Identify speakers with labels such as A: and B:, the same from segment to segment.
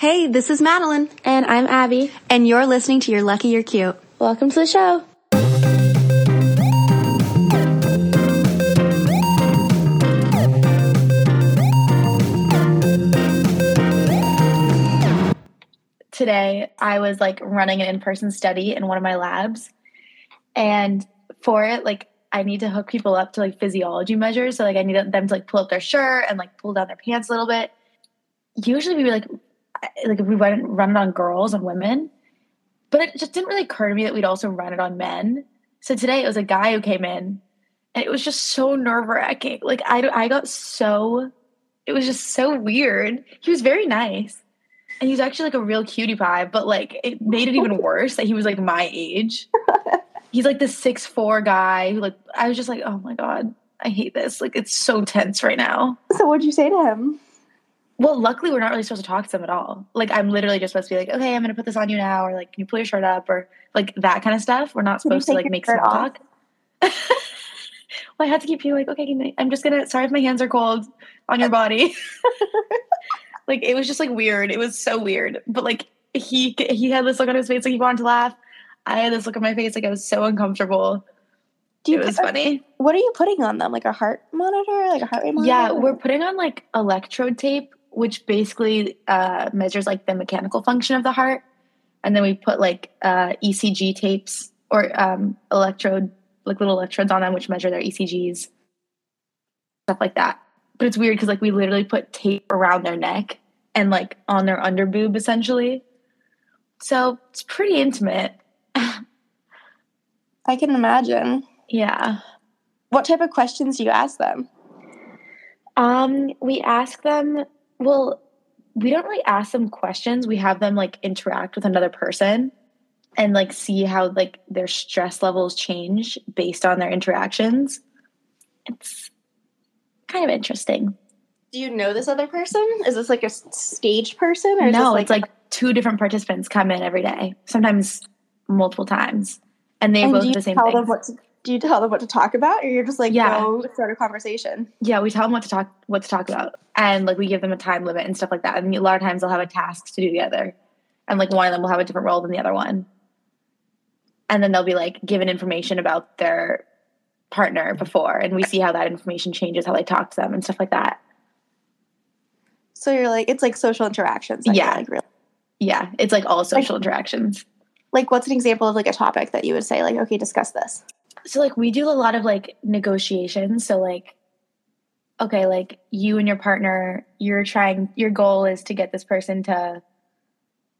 A: Hey, this is Madeline,
B: And I'm Abby.
A: and you're listening to You're Lucky You're Cute.
B: Welcome to the show. Today, I was like running an in person study in one of my labs. And for it, like, I need to hook people up to like physiology measures. So, like, I need them to like pull up their shirt and like pull down their pants a little bit. Usually, we like, like, if we run, run it on girls and women, but it just didn't really occur to me that we'd also run it on men. So today it was a guy who came in, and it was just so nerve wracking. Like I, I got so, it was just so weird. He was very nice, and he was actually like a real cutie pie. But like it made it even worse that he was like my age. He's like the six four guy who like I was just like, oh my god, I hate this. Like it's so tense right now.
C: So what'd you say to him?
B: Well, luckily, we're not really supposed to talk to them at all. Like, I'm literally just supposed to be like, okay, I'm going to put this on you now, or like, can you pull your shirt up, or like that kind of stuff. We're not supposed to like make small talk. well, I had to keep you like, okay, can I- I'm just going to, sorry if my hands are cold on your body. like, it was just like weird. It was so weird. But like, he he had this look on his face like he wanted to laugh. I had this look on my face like I was so uncomfortable.
C: Do
B: It
C: you
B: was
C: put-
B: funny.
C: What are you putting on them? Like a heart monitor, like a heart rate monitor?
B: Yeah, we're putting on like electrode tape, which basically uh, measures like the mechanical function of the heart, and then we put like uh, ECG tapes or um, electrode, like little electrodes on them, which measure their ECGs, stuff like that. But it's weird because like we literally put tape around their neck and like on their under boob essentially. So it's pretty intimate.
C: I can imagine.
B: Yeah.
C: What type of questions do you ask them?
B: Um, we ask them, well, we don't really ask them questions. We have them like interact with another person and like see how like their stress levels change based on their interactions. It's kind of interesting.
C: Do you know this other person? Is this like a staged person? Or is
B: No,
C: this
B: it's like two different participants come in every day, sometimes multiple times, and they
C: And
B: both
C: do
B: the same
C: tell
B: thing.
C: them what to, do you tell them what to talk about, or you're just like
B: Yeah.
C: go start a conversation?
B: Yeah, we tell them what to talk what to talk about, and like we give them a time limit and stuff like that. And a lot of times they'll have a task to do together, and like one of them will have a different role than the other one, and then they'll be like given information about their partner before, and we see how that information changes how they talk to them and stuff like that.
C: So you're like it's like social interactions. you're,
B: Yeah.
C: like really
B: Yeah, it's like all social interactions.
C: like what's an example of like a topic that you would say like okay discuss this.
B: So like we do a lot of like negotiations. So like okay, like you and your partner, you're trying your goal is to get this person to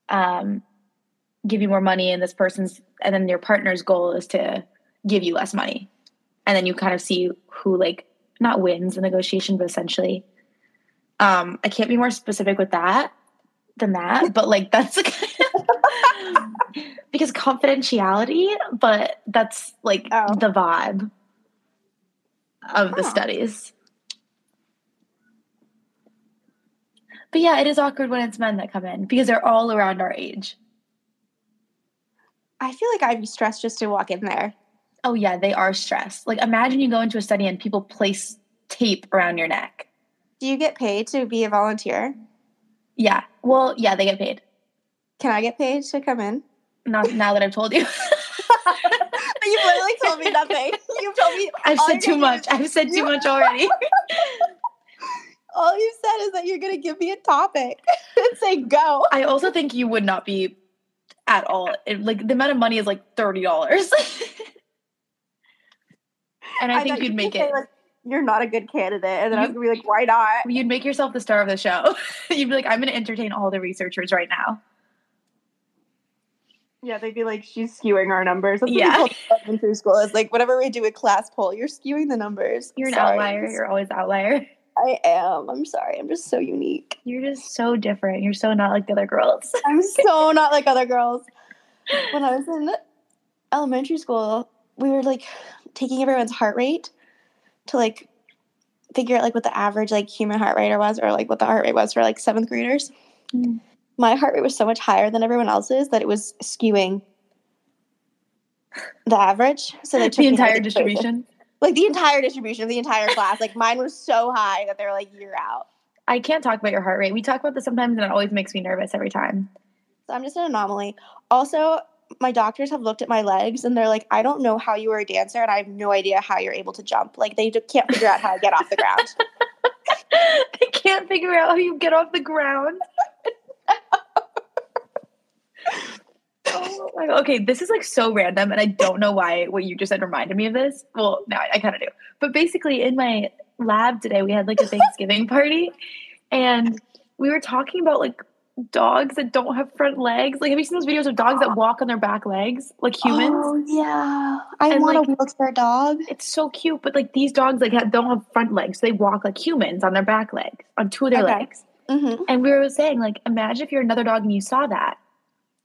B: um give you more money and this person's and then your partner's goal is to give you less money. And then you kind of see who like not wins the negotiation, but essentially um I can't be more specific with that than that, but like that's because confidentiality, but that's like
C: Oh.
B: the vibe of the
C: Oh.
B: studies. But yeah, it is awkward when it's men that come in because they're all around our age.
C: I feel like I'd be stressed just to walk in there.
B: Oh yeah, they are stressed. Like imagine you go into a study and people place tape around your neck.
C: Do you get paid to be a volunteer?
B: Yeah. Well, yeah, they get paid.
C: Can I get paid to come in?
B: Not now that I've told you.
C: You've literally told me nothing. You've told me
B: I've said too much.
C: is-
B: I've said too much already.
C: All you said is that you're gonna give me a topic and say go.
B: I also think you would not be at all. It, like the amount of money is like thirty dollars, and I,
C: thought
B: think
C: you
B: you'd make it.
C: say, like, you're not a good candidate, and then I was gonna be like, why not?
B: You'd make yourself the star of the show. you'd be like, I'm going to entertain all the researchers right now.
C: Yeah, they'd be like, she's skewing our numbers. That's
B: Yeah.
C: elementary school. It's like whatever we do a class poll, you're skewing the numbers.
B: You're an
C: Sorry.
B: outlier. You're always outlier.
C: I am. I'm sorry. I'm just so unique.
B: You're just so different. You're so not like the other girls.
C: I'm so not like other girls. When I was in elementary school, we were like taking everyone's heart rate to like figure out like what the average like human heart rate was or like what the heart rate was for like seventh graders.
B: Mm.
C: My heart rate was so much higher than everyone else's that it was skewing the average. So they took
B: the entire distribution.
C: like the entire distribution of the entire class. Like mine was so high that they were like, "You're out."
B: I can't talk about your heart rate. We talk about this sometimes, and it always makes me nervous every time.
C: So I'm just an anomaly. Also, my doctors have looked at my legs and they're like, I don't know how you were a dancer, and I have no idea how you're able to jump. Like they just can't figure out how to get off the ground.
B: they can't figure out how you get off the ground. Oh my god. Okay, this is like so random, and I don't know why what you just said reminded me of this. Well, no, I, I kind of do. But basically, in my lab today, we had like a Thanksgiving party, and we were talking about like dogs that don't have front legs. Like, have you seen those videos of dogs that walk on their back legs, like humans?
C: Oh yeah, I
B: And,
C: want
B: like-
C: a wheelchair dog.
B: It's so cute, but like these dogs like have, don't have front legs, so they walk like humans on their back legs, on two of their
C: Okay.
B: legs.
C: hmm
B: And we were saying, like, imagine if you're another dog and you saw that.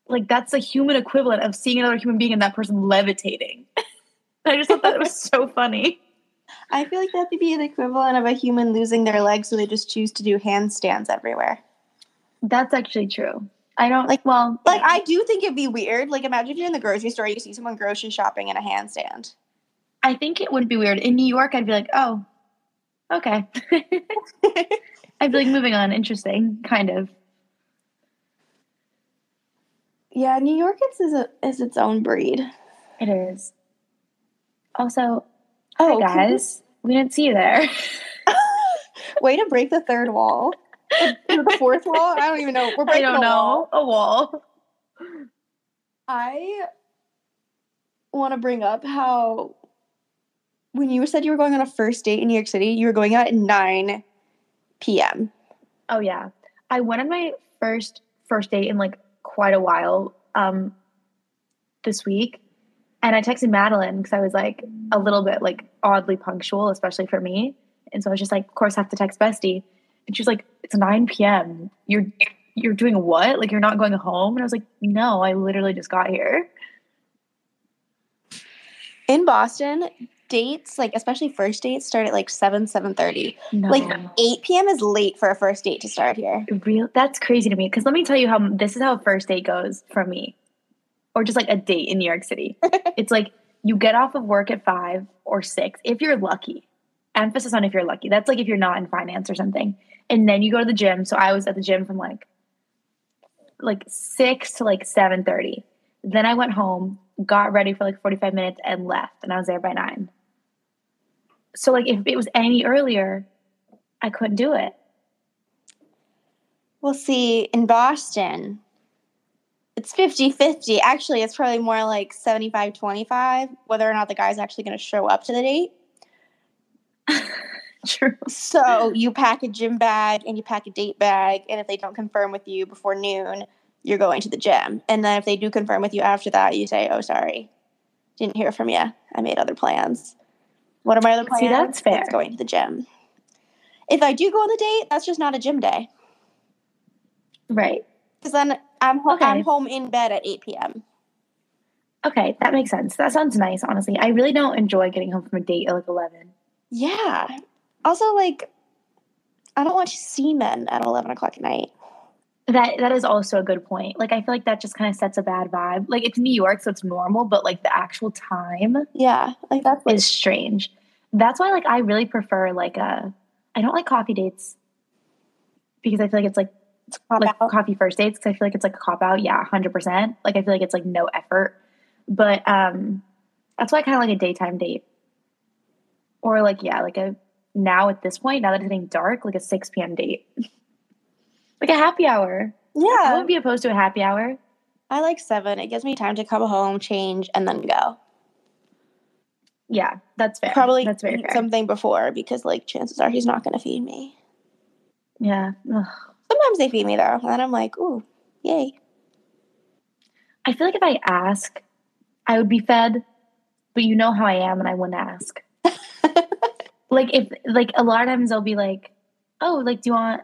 B: Like, that's the human equivalent of seeing another human being and that person levitating. I just thought that was so funny.
C: I feel like that would be the equivalent of a human losing their legs, so they just choose to do handstands everywhere.
B: That's actually true. I don't
C: Like-
B: well,
C: Like I do think it'd be weird. Like imagine if you're in the grocery store, you see someone grocery shopping in a handstand.
B: I think it wouldn't be weird. In New York, I'd be like, oh, okay. I'd be like, moving on, interesting, kind of.
C: Yeah, New York is a, is its own breed.
B: It is. Also,
C: Oh,
B: hi guys. We didn't see you there.
C: Way to break the third wall. The fourth wall? I don't even know. We're
B: I
C: breaking
B: don't
C: a
B: know.
C: wall.
B: A wall.
C: I want to bring up how when you said you were going on a first date in New York City, you were going out at 9 p.m.
B: Oh yeah. I went on my first first date in like quite a while um this week. And I texted Madeline because I was like a little bit like oddly punctual, especially for me. And so I was just like, of course I have to text Bestie. And she was like, It's 9 p.m. You're you're doing what? Like you're not going home? And I was like, No, I literally just got here.
C: In Boston, dates, like especially first dates, start at like 7, 7.30.
B: No.
C: Like 8 p.m. is late for a first date to start here.
B: Real that's crazy to me. Because let me tell you how this is how a first date goes for me, or just like a date in New York City. it's like you get off of work at five or six if you're lucky. Emphasis on if you're lucky. That's like if you're not in finance or something, and then you go to the gym. So I was at the gym from like like six to like seven thirty. Then I went home, got ready for like forty five minutes, and left. And I was there by nine. So like if it was any earlier, I couldn't do it.
C: We'll see, in Boston, it's 50 50. Actually, it's probably more like 75 25, whether or not the guy's actually going to show up to the date.
B: True.
C: So you pack a gym bag and you pack a date bag, and if they don't confirm with you before noon, you're going to the gym. And then if they do confirm with you after that, you say, "Oh, sorry, didn't hear from you. I made other plans." What are my other plans?
B: See, that's fair.
C: It's going to the gym. If I do go on the date, that's just not a gym day,
B: Right.
C: because then I'm ho-
B: Okay.
C: I'm home in bed at 8 p.m.
B: Okay, that makes sense. That sounds nice, honestly. I really don't enjoy getting home from a date at like 11.
C: Yeah. Also, like, I don't want to see men at 11 o'clock at night.
B: That that is also a good point. Like I feel like that just kind of sets a bad vibe. Like it's New York, so it's normal, but like the actual time
C: Yeah, like that's like,
B: is strange. That's why like I really prefer like a I don't like coffee dates because I feel like it's like
C: pop
B: like
C: out.
B: coffee first dates because I feel like it's like a cop out. Yeah, hundred percent. Like I feel like it's like no effort. But um that's why I kind of like a daytime date. Or like yeah, like a now at this point, now that it's getting dark, like a six p.m. date, like a happy hour. I
C: Yeah,
B: wouldn't be opposed to a happy hour.
C: I like seven. It gives me time to come home, change, and then go.
B: Yeah, that's fair.
C: Probably
B: that's very fair.
C: something before because, like, chances are he's not going to feed me.
B: yeah. Ugh.
C: Sometimes they feed me though, and I'm like, ooh, yay.
B: I feel like if I ask, I would be fed, but you know how I am, and I wouldn't ask. like if like a lot of times they'll be like, "Oh, like do you want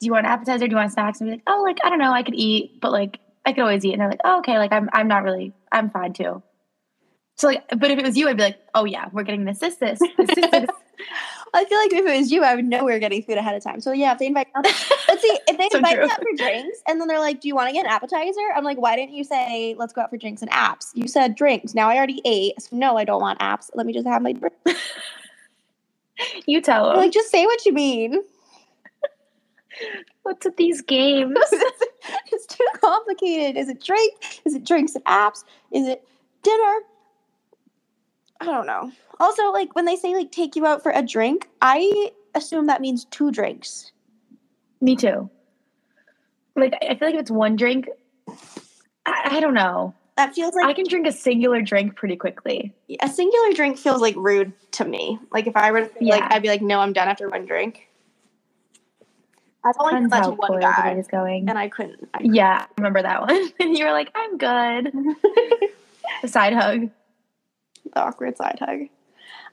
B: do you want an appetizer? Do you want snacks?" And be like, "Oh, like I don't know, I could eat, but like I could always eat." And they're like, "Oh, okay, like I'm I'm not really I'm fine too." So like, but if it was you, I'd be like, "Oh yeah, we're getting this, this, this, this, this, this."
C: I feel like if it was you, I would know we were getting food ahead of time. So yeah, if they invite, let's see if they
B: So
C: invite
B: true.
C: me out for drinks, and then they're like, "Do you want to get an appetizer?" I'm like, "Why didn't you say let's go out for drinks and apps?" You said drinks. Now I already ate. So no, I don't want apps. Let me just have my drink.
B: you tell them.
C: Like, just say what you mean.
B: What's with these games?
C: it's too complicated. Is it drink? Is it drinks and apps? Is it dinner? I don't know. Also, like when they say like take you out for a drink, I assume that means two drinks.
B: Me too. Like I feel like if it's one drink, I, I don't know.
C: That feels like
B: I can drink a singular drink pretty quickly.
C: a singular drink feels like rude to me. Like if I were to say, like I'd be like, no, I'm done after one drink. I've only that to one guy,
B: is going.
C: and I couldn't. I
B: Yeah, I remember that one. and you were like, I'm good. the side hug.
C: the awkward side hug.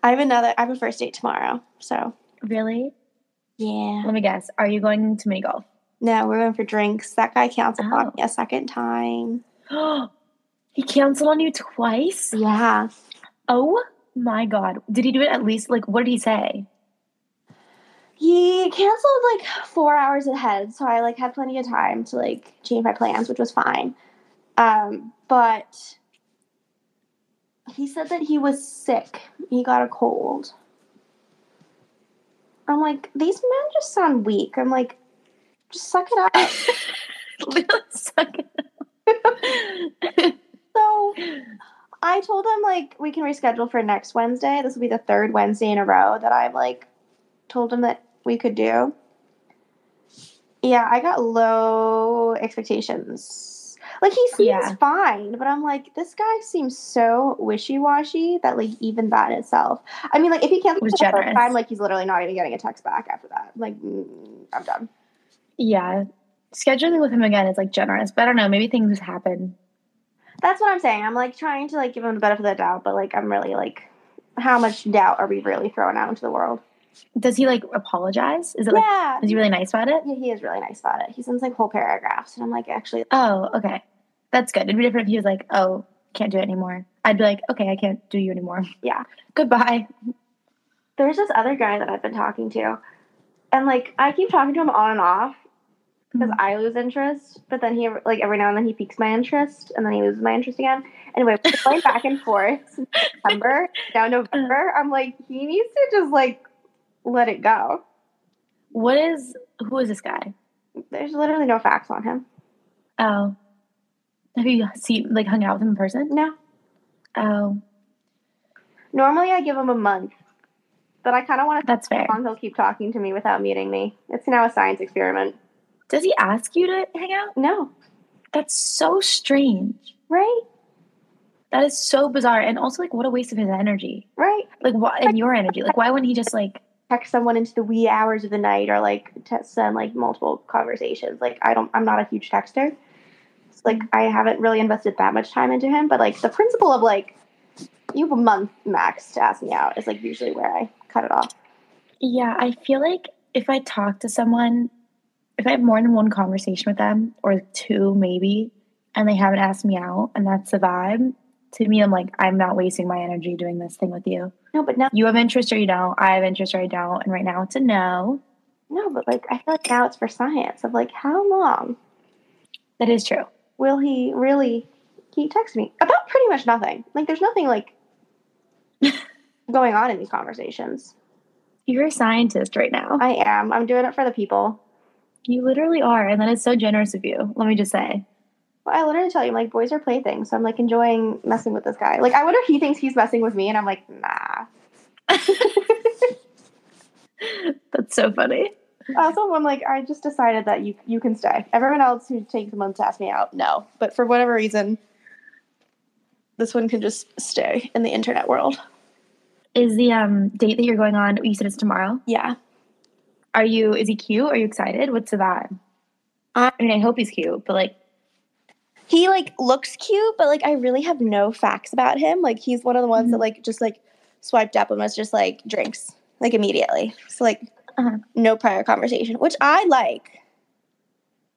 C: I have another. I have a first date tomorrow. So
B: Really?
C: yeah.
B: Let me guess. Are you going to mini golf?
C: No, we're going for drinks. That guy canceled on
B: Oh.
C: me a second time.
B: he canceled on you twice?
C: Yeah.
B: Oh my god. Did he do it at least like what did he say?
C: He canceled like four hours ahead, so I like had plenty of time to like change my plans, which was fine. Um, but he said that he was sick. He got a cold. I'm like, these men just sound weak. I'm like, just suck it up.
B: Suck it up.
C: so I told him like we can reschedule for next Wednesday. This will be the third Wednesday in a row that I've like told him that we could do. Yeah, I got low expectations. Like he seems
B: Yeah.
C: fine, but I'm like, this guy seems so wishy washy that like even that itself. I mean, like if he canceled
B: Was
C: the first
B: generous.
C: time, like he's literally not even getting a text back after that. Like mm, I'm done.
B: Yeah. Scheduling with him again is like generous, but I don't know, maybe things happen.
C: That's what I'm saying. I'm like trying to like give him the benefit of the doubt, but like I'm really like, how much doubt are we really throwing out into the world?
B: Does he like apologize? Is it like
C: yeah,
B: is he really nice about it?
C: yeah, he is really nice about it. He sends like whole paragraphs, and I'm like, actually,
B: Oh, okay. That's good. It'd be different if he was like, Oh, can't do it anymore. I'd be like, Okay, I can't do you anymore.
C: Yeah.
B: Goodbye.
C: there's this other guy that I've been talking to, and like I keep talking to him on and off because
B: Mhm.
C: I lose interest, but then he like every now and then he piques my interest, and then he loses my interest again. Anyway, we're going back and forth since September, now November. I'm like, he needs to just like let it go.
B: What is who is this guy?
C: There's literally no facts on him.
B: Oh. Have you seen like hung out with him in person?
C: No.
B: Oh,
C: Normally I give him a month, but I kind of want to
B: that's fair.
C: how long he'll keep talking to me without meeting me. It's now a science experiment.
B: Does he ask you to hang out?
C: No,
B: That's so strange.
C: right?
B: That is so bizarre. And also like what a waste of his energy.
C: Right.
B: Like what and your energy. Like why wouldn't he just like
C: Text someone into the wee hours of the night or like send like multiple conversations. Like I don't, I'm not a huge texter. So, like mm-hmm. I haven't really invested that much time into him. But like the principle of like you have a month max to ask me out is like usually where I cut it off.
B: Yeah, I feel like if I talk to someone, if I have more than one conversation with them, or two maybe, and they haven't asked me out, and that's the vibe, to me, I'm like, I'm not wasting my energy doing this thing with you.
C: No, but now,
B: You have interest or you don't. I have interest or I don't. And right now it's a no.
C: no, but like I feel like now it's for science of like how long
B: That is true.
C: will he really keep texting me about pretty much nothing? Like there's nothing like going on in these conversations.
B: You're a scientist right now.
C: I am. I'm doing it for the people.
B: You literally are. And that is so generous of you. Let me just say.
C: Well, I literally tell you, like, boys are playthings. So I'm like enjoying messing with this guy. Like, I wonder if he thinks he's messing with me, and I'm like, nah.
B: That's so funny.
C: Also, I'm like, I just decided that you you can stay. Everyone else who takes a month to ask me out, no. But for whatever reason, this one can just stay in the internet world.
B: Is the um date that you're going on, you said it's tomorrow?
C: Yeah.
B: Are you, is he cute? Are you excited? What's the vibe?
C: I-
B: I mean, I hope he's cute, but like,
C: He like looks cute, but like I really have no facts about him. Like he's one of the ones that
B: Mhm.
C: like just like swiped up and was just like drinks like immediately. So like
B: Uh-huh.
C: no prior conversation, which I like.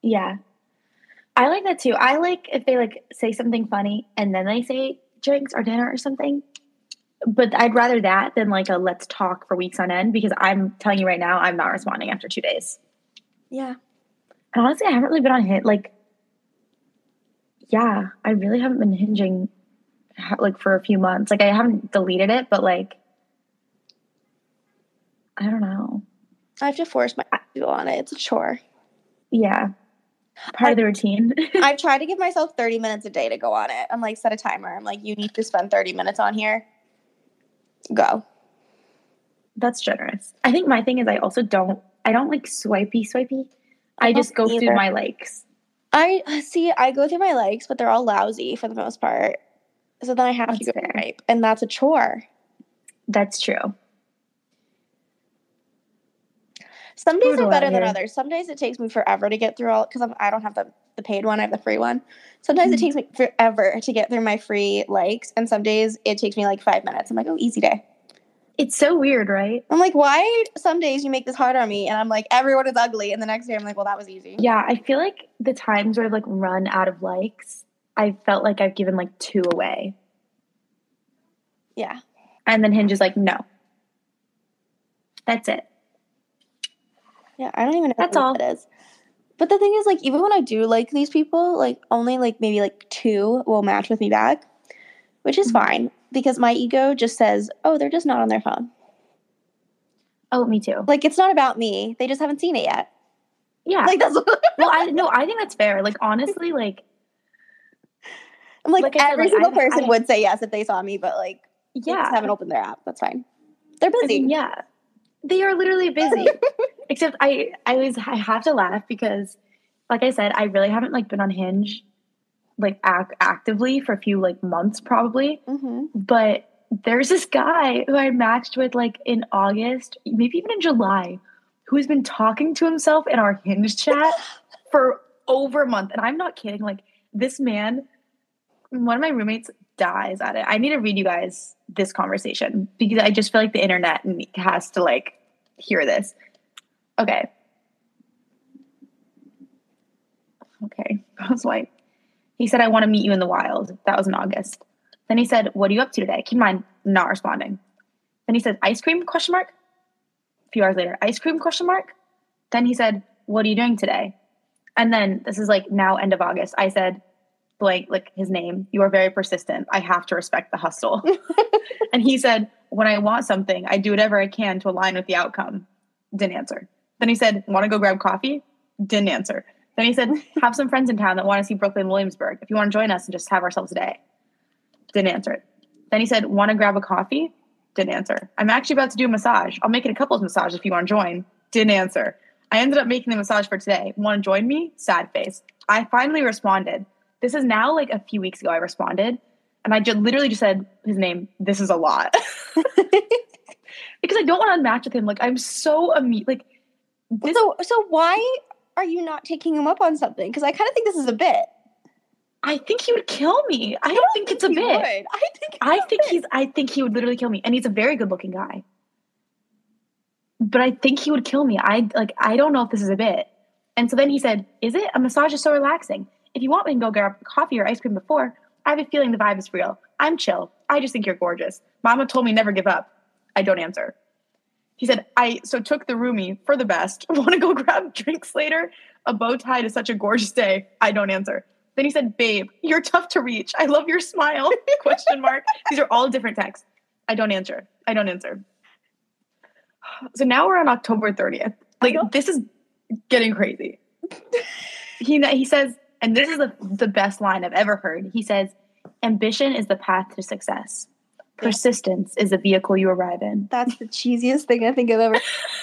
B: yeah. I like that too. I like if they like say something funny and then they say drinks or dinner or something. But I'd rather that than like a let's talk for weeks on end because I'm telling you right now, I'm not responding after two days.
C: Yeah.
B: And honestly, I haven't really been on hit. Like, yeah, I really haven't been hinging like for a few months. Like, I haven't deleted it, but like, I don't know.
C: I have to force my eye to go on it. It's a chore.
B: Yeah. Part of the routine.
C: I've tried to give myself 30 minutes a day to go on it. I'm like, set a timer. I'm like, you need to spend 30 minutes on here. Go.
B: That's generous. I think my thing is I also don't I don't like swipey swipey. I,
C: I
B: just go
C: don't
B: through my likes.
C: I see, I go through my likes, but they're all lousy for the most part. So then I have
B: That's
C: to go
B: fair.
C: and that's a chore.
B: That's true.
C: Some days are better than others. Some days it takes me forever to get through all because I don't have the, the paid one. I have the free one. Sometimes it
B: Mhm.
C: takes me forever to get through my free likes, and some days it takes me like five minutes. I'm like, oh, easy day.
B: It's so weird, right?
C: I'm like, why? Some days you make this hard on me, and I'm like, everyone is ugly, and the next day I'm like, well, that was easy.
B: Yeah, I feel like the times where I've like run out of likes, I felt like I've given like two away.
C: Yeah.
B: And then Hinge is like, no. That's it.
C: Yeah, I don't even know
B: That's
C: what
B: all.
C: it is. But the thing is, like, even when I do like these people, like, only like maybe like two will match with me back, which is
B: Mhm.
C: fine because my ego just says, oh, they're just not on their phone.
B: Oh, me too.
C: Like, it's not about me. They just haven't seen it yet.
B: Yeah.
C: Like, that's
B: well, I no, I think that's fair. Like honestly, like
C: I'm like,
B: Like I said,
C: every
B: like,
C: single
B: I-
C: person
B: I-
C: would say yes if they saw me, but like, they
B: yeah.
C: just haven't opened their app. That's fine. They're
B: I
C: busy.
B: mean, yeah. They are literally busy. Except I I always I have to laugh because like I said, I really haven't like been on Hinge like ac- actively for a few like months probably.
C: hmm
B: But there's this guy who I matched with like in August, maybe even in July, who's been talking to himself in our Hinge chat for over a month. And I'm not kidding. Like this man, one of my roommates dies at it. I need to read you guys this conversation because I just feel like the internet has to like hear this. Okay. Okay. I was like, he said, I want to meet you in the wild. That was in August. Then he said, What are you up to today? Keep in mind, not responding. Then he said, Ice cream? Question mark. A few hours later, ice cream? Question mark. Then he said, What are you doing today? And then this is like now end of August. I said, blank, like his name, you are very persistent. I have to respect the hustle. and he said, When I want something, I do whatever I can to align with the outcome. Didn't answer. Then he said, Want to go grab coffee? Didn't answer. Then he said, Have some friends in town that want to see Brooklyn Williamsburg. If you want to join us and just have ourselves a day. Didn't answer it. Then he said, Want to grab a coffee? Didn't answer. I'm actually about to do a massage. I'll make it a couples massage if you want to join. Didn't answer. I ended up making the massage for today. Want to join me? Sad face. I finally responded. This is now like a few weeks ago. I responded, and I just literally just said his name. This is a lot because I don't want to unmatch with him. Like I'm so imme- like this.
C: so, so why are you not taking him up on something? Because I kind of think this is a bit.
B: I think he would kill me. I don't think it's a bit.
C: would. I think.
B: I think
C: bit.
B: he's. I think he would literally kill me, and he's a very good-looking guy. But I think he would kill me. I like. I don't know if this is a bit. And so then he said, "Is it? A massage is so relaxing. If you want, we can go grab coffee or ice cream before. I have a feeling the vibe is real. I'm chill. I just think you're gorgeous. Mama told me never give up. I don't answer." He said, "I so took the roomie for the best. Want to go grab drinks later? A bow tie to such a gorgeous day. I don't answer." Then he said, "Babe, you're tough to reach. I love your smile." Question mark. These are all different texts. I don't answer. I don't answer. So now we're on October 30th. Like this is getting crazy. he he says, and this is the, the best line I've ever heard. He says, "Ambition is the path to success. Persistence is the vehicle you arrive in."
C: That's the cheesiest thing I think I've ever.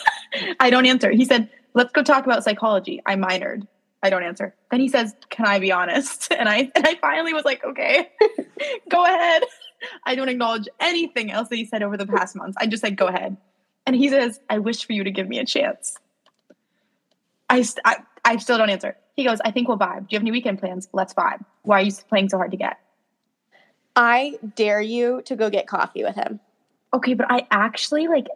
B: I don't answer. He said, "Let's go talk about psychology." I minored. I don't answer. Then he says, "Can I be honest?" And I and I finally was like, "Okay, go ahead." I don't acknowledge anything else that he said over the past months. I just said, "Go ahead." And he says, "I wish for you to give me a chance." I st- I, I still don't answer. He goes, "I think we'll vibe. Do you have any weekend plans? Let's vibe. Why are you playing so hard to get?"
C: I dare you to go get coffee with him.
B: Okay, but I actually like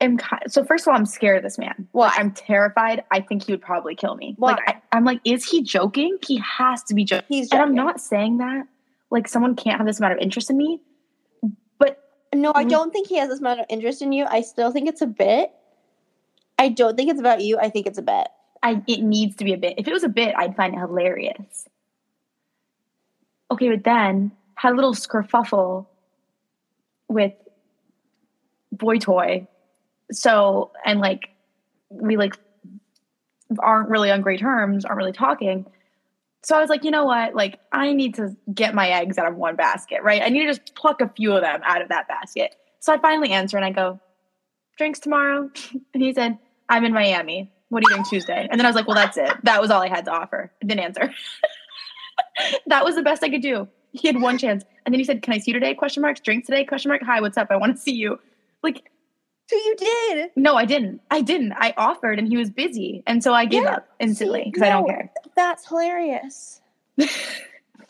B: am so first of all, I'm scared of this man.
C: Well,
B: Like, I'm terrified. I think he would probably kill me.
C: Why?
B: Like I, I'm like, is he joking? He has to be joking.
C: He's joking.
B: And I'm not saying that like someone can't have this amount of interest in me, but
C: No, I
B: Mhm.
C: don't think he has this amount of interest in you. I still think it's a bit. I don't think it's about you. I think it's a bit.
B: I it needs to be a bit. If it was a bit, I'd find it hilarious. Okay, but then had a little skerfuffle with Boy Toy. So and like we like aren't really on great terms, aren't really talking. So I was like, you know what? Like, I need to get my eggs out of one basket, right? I need to just pluck a few of them out of that basket. So I finally answer and I go, drinks tomorrow? And he said, I'm in Miami. What are you doing Tuesday? And then I was like, well, that's it. That was all I had to offer. Didn't answer. that was the best I could do. He had one chance. And then he said, Can I see you today? Question marks. Drinks today? Question mark. Hi, what's up? I want to see you. Like,
C: So you did.
B: no, I didn't. I didn't. I offered and he was busy. And so I gave
C: Yeah,
B: up instantly because I don't care.
C: That's hilarious. the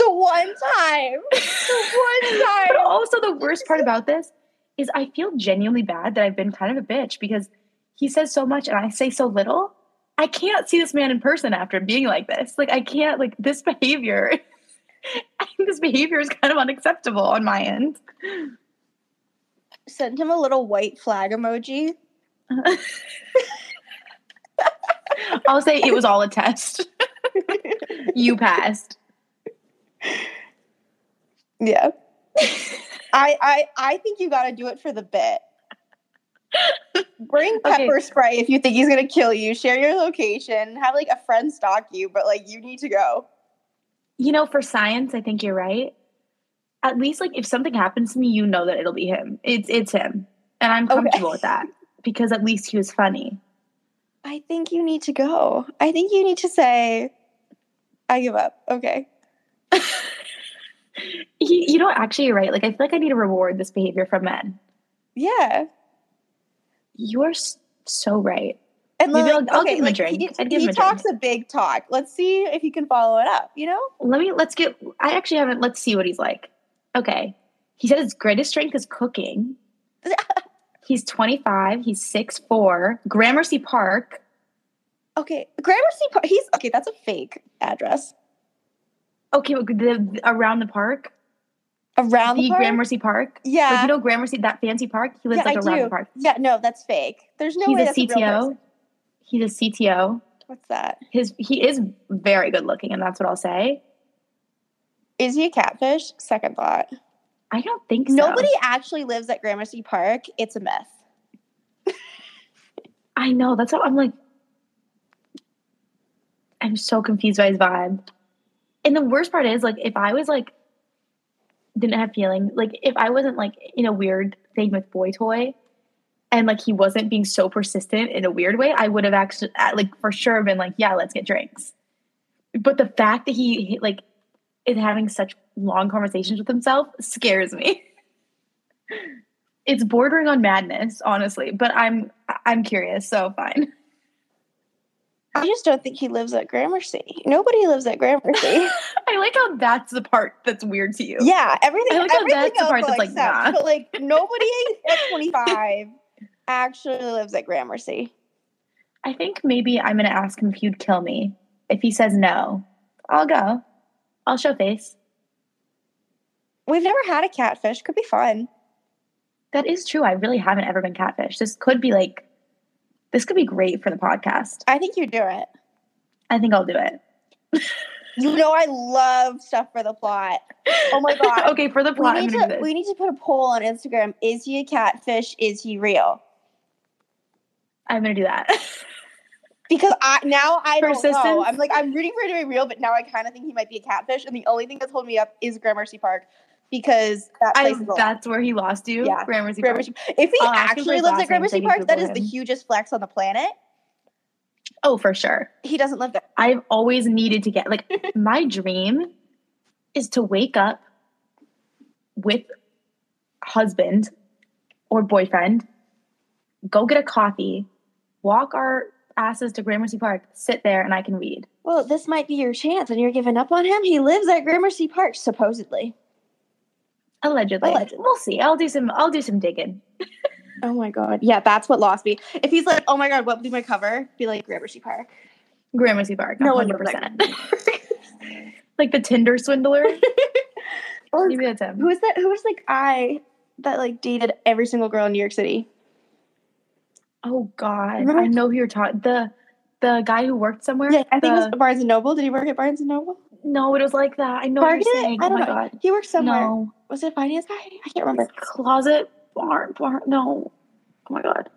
C: one time. The one time.
B: But also, the worst part about this is I feel genuinely bad that I've been kind of a bitch because he says so much and I say so little. I can't see this man in person after being like this. Like, I can't, like, this behavior, I think this behavior is kind of unacceptable on my end.
C: Send him a little white flag emoji.
B: I'll say it was all a test. you passed.
C: Yeah. I I I think you got to do it for the bit. Bring
B: Okay.
C: pepper spray if you think he's gonna kill you. Share your location. Have like a friend stalk you, but like you need to go.
B: You know, for science, I think you're right. At least, like, if something happens to me, you know that it'll be him. It's it's him, and I'm
C: Okay.
B: comfortable with that because at least he was funny.
C: I think you need to go. I think you need to say, "I give up." Okay.
B: He, you know, actually, you're right. Like, I feel like I need to reward this behavior from men.
C: Yeah.
B: You are so right.
C: And
B: Maybe
C: like,
B: I'll- I'll
C: okay,
B: give him a drink.
C: He,
B: I'd give
C: he
B: him a
C: talks a big talk. Let's see if he can follow it up. You know?
B: Let me let's get. I actually haven't. Let's see what he's like. Okay, he said his greatest strength is cooking. he's 25. He's six four. Gramercy Park.
C: Okay, Gramercy Park. He's okay. That's a fake address.
B: Okay, the, the- around the park,
C: Around
B: the,
C: the, park.
B: Gramercy Park.
C: yeah,
B: Like you know Gramercy, that fancy park. He lives
C: yeah,
B: like
C: I
B: around
C: do.
B: the park.
C: Yeah, no, that's fake. There's no
B: He's
C: way
B: a
C: that's a real
B: CTO.
C: person.
B: He's a CTO.
C: What's that?
B: His he is very good looking, and that's what I'll say.
C: Is he a catfish? Second thought.
B: I don't think so.
C: Nobody actually lives at Gramercy Park. It's a myth.
B: I know. That's how I'm like. I'm so confused by his vibe. And the worst part is, like, if I was like, didn't have feeling, like, if I wasn't like in a weird thing with Boy Toy, and like he wasn't being so persistent in a weird way, I would have actually, uh, like, for sure been like, yeah, let's get drinks. But the fact that he, he, like, is having such long conversations with himself scares me. it's bordering on madness, honestly. But I'm, I'm curious. So fine.
C: I just don't think he lives at Gramercy. Nobody lives at Gramercy.
B: I like how that's the part that's weird to you.
C: yeah, everything.
B: I like how
C: everything
B: that's the part that's like,
C: accept,
B: nah.
C: But like nobody at 25 actually lives at Gramercy.
B: I think maybe I'm gonna ask him if he'd kill me. If he says no, I'll go. I'll show face.
C: We've never had a catfish. Could be fun.
B: That is true. I really haven't ever been catfished. This could be like, this could be great for the podcast.
C: I think you do it.
B: I think I'll do it.
C: You know, I love stuff for the plot. Oh my god.
B: okay, for the
C: We
B: plot, I'm
C: need
B: this.
C: we need to put a poll on Instagram. Is he a catfish? Is he real?
B: I'm gonna do that.
C: Because I now I don't know. I'm like I'm rooting for it to be real, but now I kind of think he might be a catfish. And the only thing that's holding me up is Gramercy Park because that
B: I, that's where he lost you.
C: Yeah,
B: Gramercy Park.
C: If he
B: him for
C: actually lives at Gramercy Park, that is the hugest flex on the planet.
B: Oh, for sure.
C: He doesn't live there.
B: I've always needed to get like my dream is to wake up with husband or boyfriend, go get a coffee, walk our asses to Gramercy Park, sit there, and I can read.
C: Well, this might be your chance, and you're giving up on him. He lives at Gramercy Park, supposedly.
B: Allegedly.
C: Allegedly.
B: We'll see. I'll do some I'll do some digging.
C: Oh my god. Yeah, that's what lost me. If he's like, oh my god, what would be my cover? Be like Gramercy Park.
B: Gramercy Park.
C: No one
B: 100%. like the Tinder swindler.
C: Or
B: Maybe that's him.
C: who is that? Who was like I that like dated every single girl in New York City?
B: Oh God.
C: Remember-
B: I know who you're talking the the guy who worked somewhere.
C: Yeah, I think it was Barnes and Noble. Did he work at Barnes and Noble?
B: No, it was like that. I know what you're saying.
C: I
B: Oh
C: don't
B: my
C: know.
B: god.
C: He worked somewhere.
B: No.
C: Was it a finance guy? I can't remember.
B: Closet barn barn. No. Oh my god.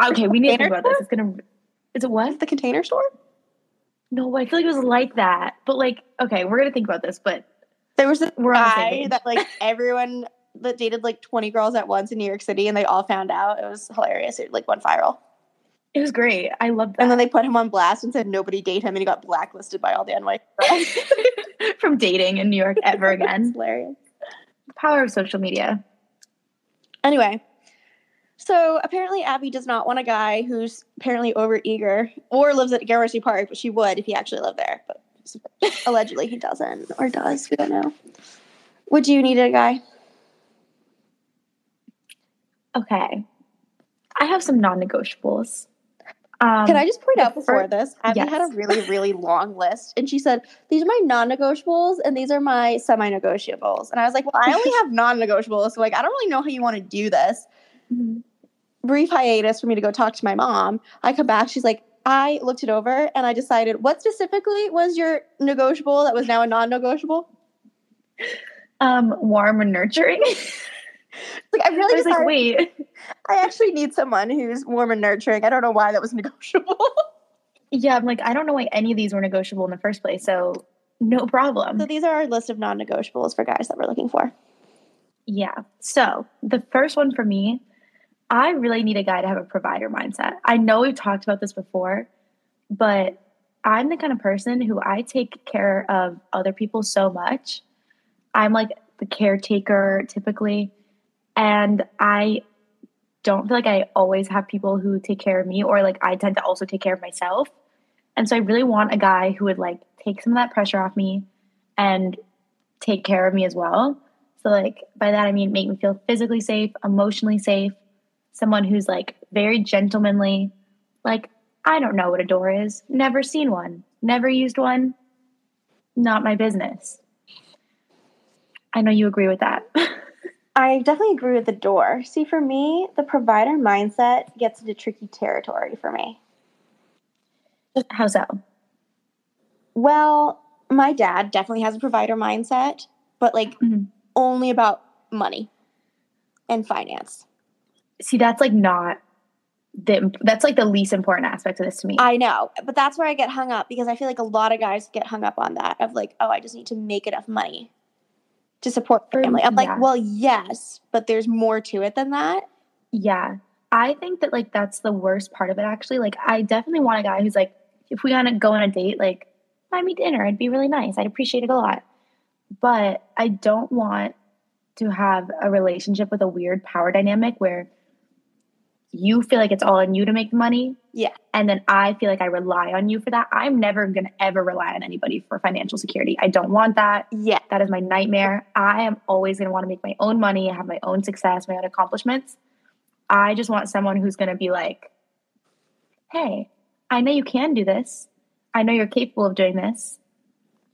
B: Ah, okay, we need to think about this. It's gonna Is it what?
C: The container store?
B: No, I feel like it was like that. But like, okay, we're gonna think about this. But
C: There was a
B: We're on the same
C: guy that like everyone that dated like 20 girls at once in New York City and they all found out. It was hilarious. It like went viral.
B: it was great. I loved that.
C: And then they put him on blast and said nobody date him and he got blacklisted by all the NY girls.
B: from dating in New York ever again.
C: hilarious.
B: Power of social media.
C: Anyway, so apparently Abby does not want a guy who's apparently overeager or lives at Gramercy Park, but she would if he actually lived there. But allegedly he doesn't or does. We don't know. Would you need a guy?
B: Okay. I have some non-negotiables. Um,
C: Can I just point out before this? Abby had a really, really long list, and she said, "These are my non-negotiables, and these are my semi-negotiables." And I was like, "Well, I only have non-negotiables, so like, I don't really know how you want to do this."
B: Mhm.
C: Brief hiatus for me to go talk to my mom. I come back, she's like, "I looked it over, and I decided what specifically was your negotiable that was now a non-negotiable."
B: um, warm and nurturing.
C: Like, I
B: I
C: really
B: was like, wait.
C: I actually need someone who's warm and nurturing. I don't know why that was negotiable.
B: Yeah, I'm like, I don't know why any of these were negotiable in the first place. So no problem.
C: so these are our list of non-negotiables for guys that we're looking for.
B: Yeah. So the first one for me, I really need a guy to have a provider mindset. I know we've talked about this before, but I'm the kind of person who I take care of other people so much. I'm like the caretaker typically, and I don't feel like I always have people who take care of me, or like I tend to also take care of myself. And so I really want a guy who would like take some of that pressure off me and take care of me as well. So like by that I mean make me feel physically safe, emotionally safe, someone who's like very gentlemanly. Like I don't know what a door is. Never seen one. Never used one. Not my business. I know you agree with that.
C: I definitely agree with the door. See, for me, the provider mindset gets into tricky territory for me.
B: How so?
C: Well, my dad definitely has a provider mindset, but like
B: Mhm.
C: only about money and finance.
B: See, that's like not the that's like the least important aspect of this to me.
C: I know, but that's where I get hung up because I feel like a lot of guys get hung up on that of like, oh, I just need to make enough money to support family. I'm
B: yeah.
C: like, well, yes, but there's more to it than that.
B: Yeah. I think that like that's the worst part of it actually. Like I definitely want a guy who's like, if we gotta go on a date, like buy me dinner. It'd be really nice. I'd appreciate it a lot. But I don't want to have a relationship with a weird power dynamic where you feel like it's all on you to make the money.
C: Yeah.
B: And then I feel like I rely on you for that. I'm never gonna ever rely on anybody for financial security. I don't want that.
C: Yeah.
B: That is my nightmare. I am always going to want to make my own money, have my own success, my own accomplishments. I just want someone who's going to be like, hey, I know you can do this. I know you're capable of doing this,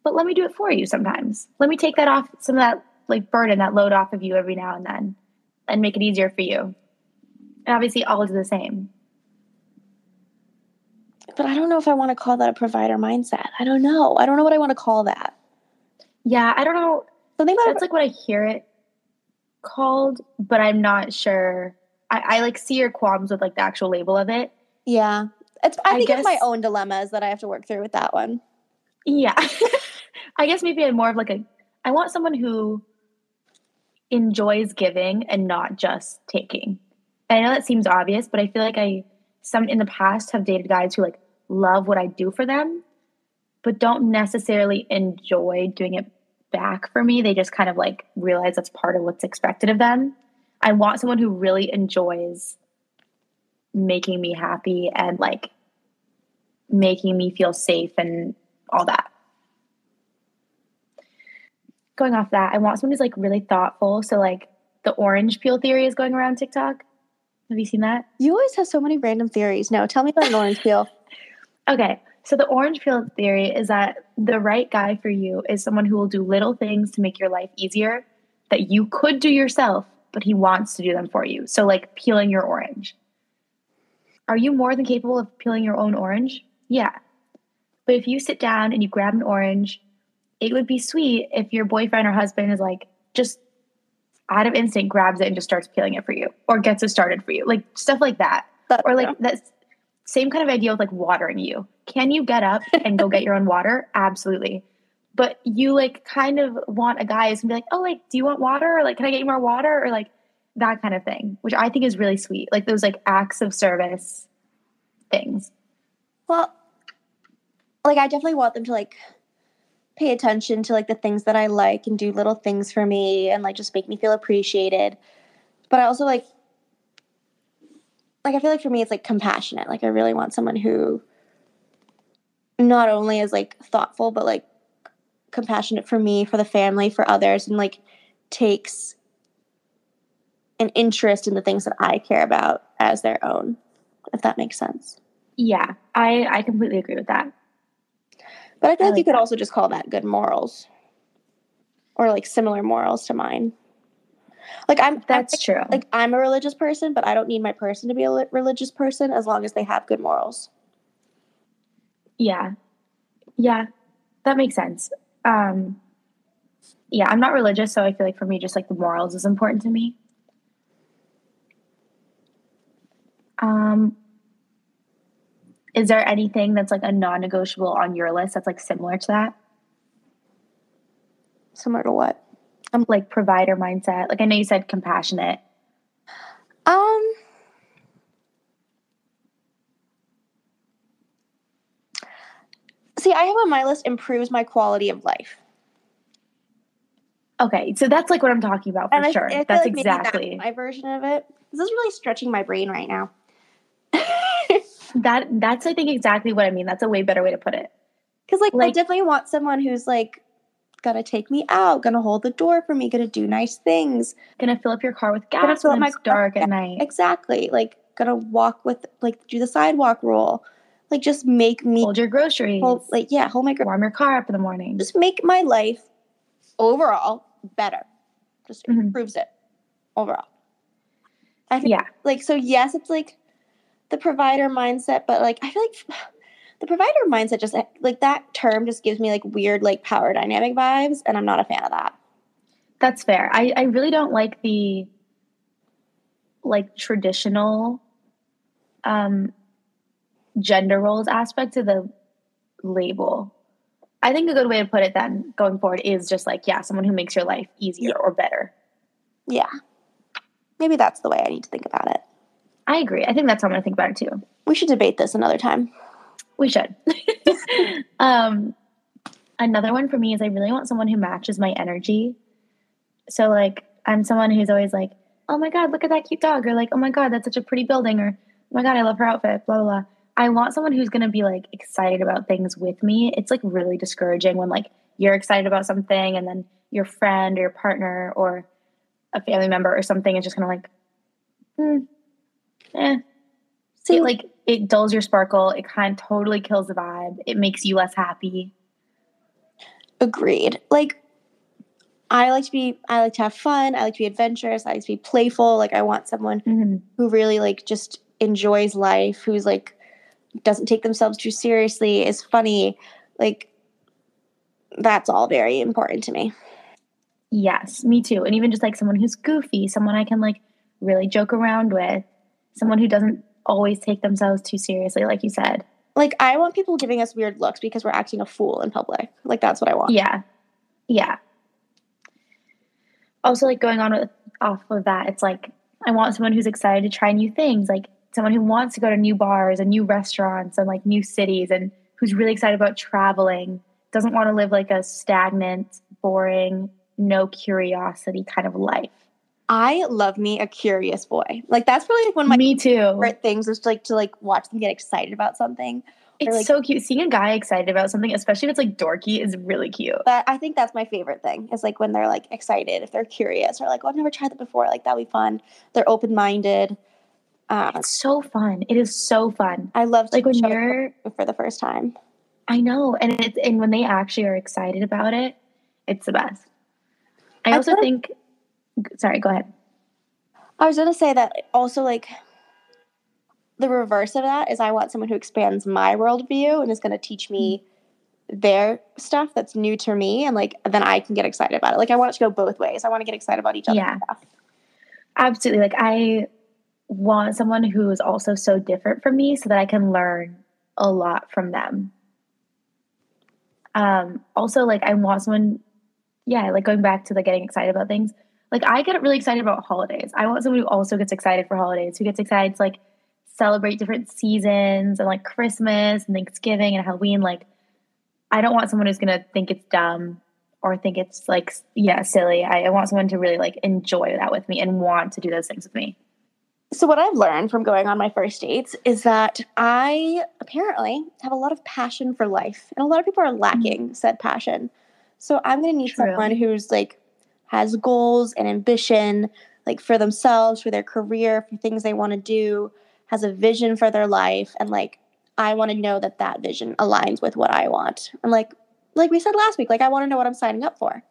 B: but let me do it for you sometimes. Let me take that off, some of that like burden, that load off of you every now and then and make it easier for you. And obviously, all is the same.
C: But I don't know if I want to call that a provider mindset. I don't know. I don't know what I want to call that.
B: Yeah, I don't know.
C: Something about
B: That's like what I hear it called, but I'm not sure. I, I like see your qualms with like the actual label of it.
C: Yeah. It's I,
B: I
C: think it's my
B: guess-
C: own dilemmas that I have to work through with that one.
B: Yeah. I guess maybe I'm more of like a I want someone who enjoys giving and not just taking. I know that seems obvious, but I feel like I some in the past have dated guys who like love what I do for them, but don't necessarily enjoy doing it back for me. They just kind of like realize that's part of what's expected of them. I want someone who really enjoys making me happy and like making me feel safe and all that. Going off that, I want someone who's like really thoughtful. So like the orange peel theory is going around TikTok. Have you seen that?
C: You always have so many random theories. No, tell me about an orange peel.
B: Okay. So the orange peel theory is that the right guy for you is someone who will do little things to make your life easier that you could do yourself, but he wants to do them for you. So like peeling your orange. Are you more than capable of peeling your own orange? Yeah. But if you sit down and you grab an orange, it would be sweet if your boyfriend or husband is like just out of instinct grabs it and just starts peeling it for you or gets it started for you. Like stuff like that
C: That-
B: or like that's same kind of idea with like watering you. Can you get up and go get your own water? Absolutely. But you like kind of want a guy who's gonna be like, oh, like, do you want water? Or like, can I get you more water? Or like that kind of thing, which I think is really sweet. Like those like acts of service things.
C: Well, like I definitely want them to like pay attention to like the things that I like and do little things for me and like just make me feel appreciated. But I also like like I feel like for me it's like compassionate. Like I really want someone who not only is like thoughtful but like compassionate for me, for the family, for others and like takes an interest in the things that I care about as their own, if that makes sense.
B: Yeah, I I completely agree with that.
C: But I feel
B: I
C: like, you could
B: that.
C: also just call that good morals, or like similar morals to mine. Like I'm
B: That's
C: I'm,
B: true.
C: like I'm a religious person, but I don't need my person to be a li- religious person as long as they have good morals.
B: Yeah. Yeah. That makes sense. Um yeah, I'm not religious, so I feel like for me just like the morals is important to me. Um is there anything that's like a non-negotiable on your list that's like similar to that?
C: Similar to what?
B: i'm Like provider mindset. Like I know you said compassionate.
C: Um. See, I have on my list improves my quality of life.
B: Okay, so that's like what I'm talking about for
C: And
B: sure.
C: I feel
B: that's
C: like
B: exactly.
C: my version of it. This is really stretching my brain right now.
B: That that's I think exactly what I mean. That's a way better way to put it.
C: Because like, I definitely want someone who's like gonna take me out, gonna hold the door for me, gonna do nice things.
B: Gonna fill up your car with
C: Gonna
B: gas
C: fill
B: when
C: up my
B: dark at night.
C: Exactly. Like gonna walk with like do the sidewalk rule. Like just make me
B: Hold your groceries.
C: hold, like yeah, hold my gr-
B: warm your car up in the morning.
C: just make my life overall better. Just
B: Mhm.
C: improves it overall. I think
B: Yeah.
C: like so yes, it's like the provider mindset, but like I feel like the provider mindset just like that term just gives me like weird like power dynamic vibes, and I'm not a fan of that.
B: That's fair. I, I really don't like the like traditional um gender roles aspect to the label. I think a good way to put it then going forward is just like, yeah, someone who makes your life easier or better.
C: Yeah, maybe that's the way I need to think about it.
B: I agree. I think that's how I'm gonna think about it too.
C: We should debate this another time.
B: We should. um, another one for me is I really want someone who matches my energy. So like I'm someone who's always like, oh my god, look at that cute dog, or like, oh my god, that's such a pretty building, or oh my god, I love her outfit, blah blah blah. I want someone who's gonna be like excited about things with me. It's like really discouraging when like you're excited about something and then your friend or your partner or a family member or something is just kind of like, hmm, eh,
C: See,
B: it like it dulls your sparkle. It kind of totally kills the vibe. It makes you less happy.
C: Agreed. Like I like to be I like to have fun, I like to be adventurous, I like to be playful. Like I want someone who really like just enjoys life, who's like doesn't take themselves too seriously, is funny. Like that's all very important to me.
B: yes me too. And even just like someone who's goofy someone i can like really joke around with someone who doesn't always take themselves too seriously like you said
C: Like I want people giving us weird looks because we're acting a fool in public. Like that's what I want.
B: yeah yeah also like going on with off of that it's like i want someone who's excited to try new things like someone who wants to go to new bars and new restaurants and like new cities and who's really excited about traveling doesn't want to live like a stagnant boring no curiosity kind of life
C: I love me a curious boy. Like that's really like one of my
B: me too
C: favorite things is like to like watch them get excited about something.
B: it's
C: like-
B: so cute seeing a guy excited about something especially if it's like dorky is really cute
C: But I think that's my favorite thing is like when they're like excited, if they're curious or like, oh, I've never tried that before. Like that'll be fun. They're open minded. Um,
B: it's so fun it is so fun
C: I love to
B: like when you're
C: for the first time.
B: I know, and it's and when they actually are excited about it, it's the best. I
C: I
B: also think. Sorry, go ahead.
C: I was gonna say that also like the reverse of that is I want someone who expands my worldview and is gonna teach me their stuff that's new to me and like then I can get excited about it. Like I want it to go both ways. I want to get excited about each other's
B: Yeah.
C: stuff.
B: Absolutely, like I want someone who is also so different from me so that I can learn a lot from them. Um, also, like, I want someone, yeah, like going back to the getting excited about things. Like, I get really excited about holidays. I want someone who also gets excited for holidays, who gets excited to like celebrate different seasons and like Christmas and Thanksgiving and Halloween. Like, I don't want someone who's gonna think it's dumb or think it's like, yeah, silly. I, I want someone to really like enjoy that with me and want to do those things with me.
C: So, what I've learned from going on my first dates is that I apparently have a lot of passion for life, and a lot of people are lacking mm-hmm. said passion. So, I'm going to need
B: True.
C: someone who's like has goals and ambition, like for themselves, for their career, for things they want to do, has a vision for their life, and like I want to know that that vision aligns with what I want. And like, like we said last week, like I want to know what I'm signing up for.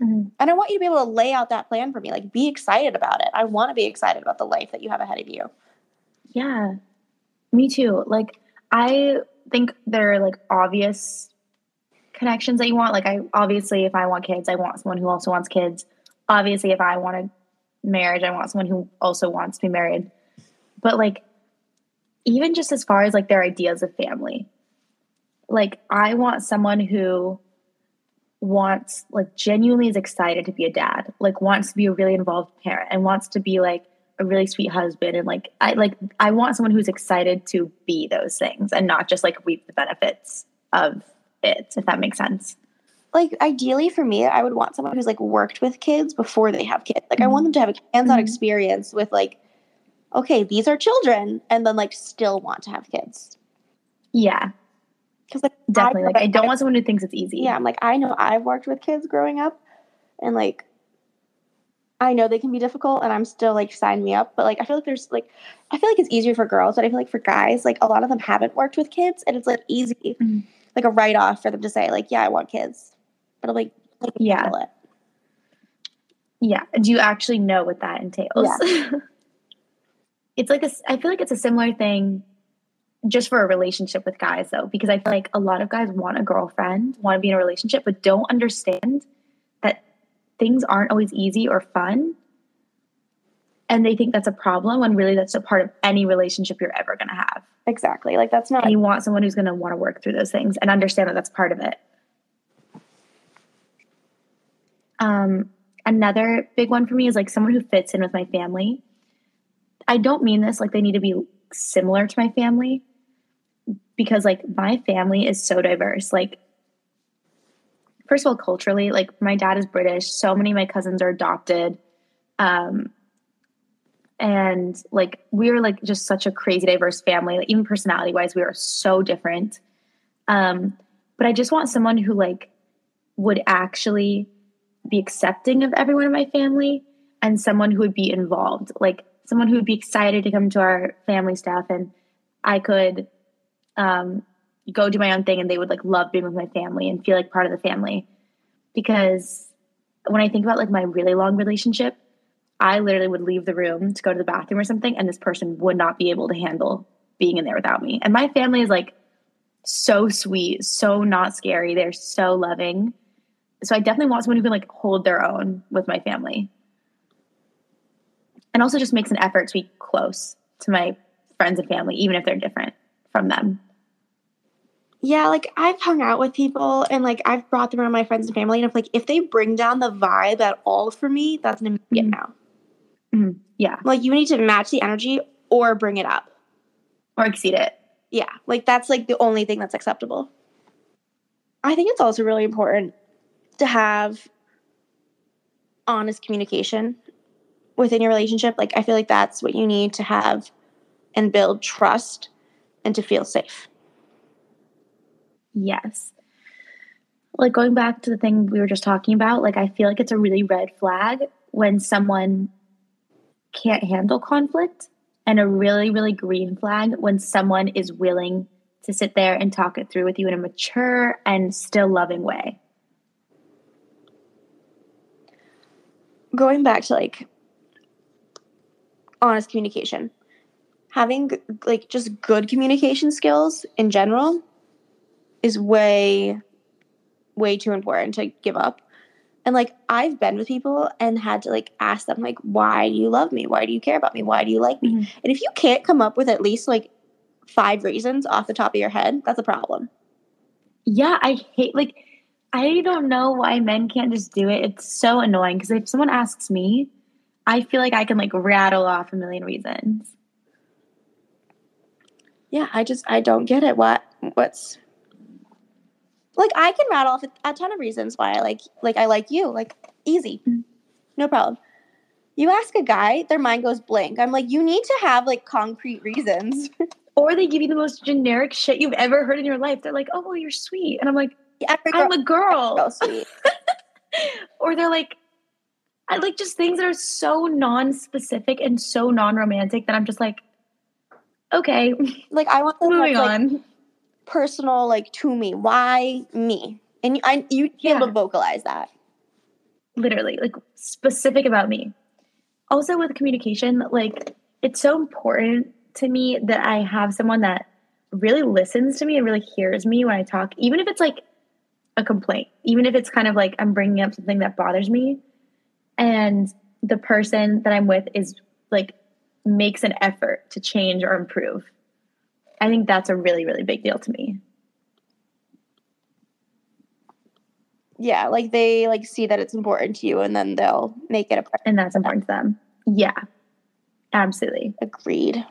B: Mhm.
C: And I want you to be able to lay out that plan for me. Like, be excited about it. I want to be excited about the life that you have ahead of you.
B: Yeah, me too. Like, I think there are like obvious connections that you want. Like, I obviously, if I want kids, I want someone who also wants kids. Obviously, if I want a marriage, I want someone who also wants to be married. But like, even just as far as like their ideas of family, like, I want someone who wants like genuinely is excited to be a dad like wants to be a really involved parent and wants to be like a really sweet husband and like i like i want someone who's excited to be those things and not just like reap the benefits of it if that makes sense
C: Like, ideally for me, I would want someone who's like worked with kids before they have kids. Like, I want them to have a hands on
B: Mhm.
C: experience with like, okay, these are children, and then like still want to have kids.
B: yeah
C: Because like,
B: definitely
C: know
B: like i don't want someone who thinks it's easy
C: Yeah, I'm like, I know I've worked with kids growing up, and like, I know they can be difficult, and I'm still like, sign me up. But like, I feel like there's like, I feel like it's easier for girls, but I feel like for guys, like, a lot of them haven't worked with kids, and it's like easy,
B: Mhm.
C: Like a write off for them to say, like, yeah, I want kids. But I'm like,
B: Yeah.
C: it.
B: Yeah. Do you actually know what that entails? it's like a, I feel like it's a similar thing just for a relationship with guys though, because I feel like a lot of guys want a girlfriend, want to be in a relationship, but don't understand that things aren't always easy or fun. And they think that's a problem when really that's a part of any relationship you're ever going to have.
C: Exactly. Like that's not
B: And you want someone who's going to want to work through those things and understand that that's part of it. Um, another big one for me is like someone who fits in with my family. I don't mean this like they need to be similar to my family because like my family is so diverse. Like, first of all, culturally, like my dad is British, so many of my cousins are adopted. Um, and like we are like just such a crazy diverse family. Like even personality wise we are so different. Um but i just want someone who like would actually be accepting of everyone in my family and someone who would be involved. Like someone who would be excited to come to our family stuff and i could um go do my own thing and they would like love being with my family and feel like part of the family. Because when i think about like my really long relationship I literally would leave the room to go to the bathroom or something, and this person would not be able to handle being in there without me. And my family is like so sweet, so not scary. They're so loving. So I definitely want someone who can like hold their own with my family. And also just makes an effort to be close to my friends and family, even if they're different from them.
C: Yeah, like I've hung out with people and like I've brought them around my friends and family, and if like if they bring down the vibe at all for me, that's an immediate
B: Mhm.
C: no.
B: Mhm. Yeah.
C: Like you need to match the energy or bring it up.
B: Or exceed it.
C: Yeah, like that's like the only thing that's acceptable. I think it's also really important to have honest communication within your relationship. Like I feel like that's what you need to have and build trust and to feel safe.
B: Yes. Like going back to the thing we were just talking about, like I feel like it's a really red flag when someone can't handle conflict, and a really, really green flag when someone is willing to sit there and talk it through with you in a mature and still loving way.
C: Going back to like honest communication. Having like just good communication skills in general is way way too important to give up. And like I've been with people and had to like ask them like why do you love me? Why do you care about me? Why do you like me?
B: Mhm.
C: And if you can't come up with at least like five reasons off the top of your head, that's a problem.
B: Yeah, I hate like I don't know why men can't just do it. It's so annoying because if someone asks me, I feel like I can like rattle off a million reasons.
C: Yeah, I just I don't get it. What what's like I can rattle off a, ton of reasons why I like like I like you. Like easy.
B: Mm.
C: No problem. You ask a guy, their mind goes blank. I'm like, you need to have like concrete reasons.
B: Or they give you the most generic shit you've ever heard in your life. They're like, "Oh, well, you're sweet," and I'm like,
C: girl,
B: "I'm a girl."
C: girl sweet.
B: or they're like I like just things that are so non-specific and so non-romantic that I'm just like, okay,
C: Like I want them
B: moving
C: like,
B: on.
C: Personal, like to me. Why me? And I, you be able to vocalize that.
B: Literally, like specific about me. Also with communication, like it's so important to me that I have someone that really listens to me and really hears me when I talk, even if it's like a complaint, even if it's kind of like I'm bringing up something that bothers me, and the person that I'm with is like makes an effort to change or improve. I think that's a really, really big deal to me.
C: Yeah, like they like see that it's important to you, and then they'll make it a part.
B: And that's important to them. Yeah, absolutely.
C: Agreed.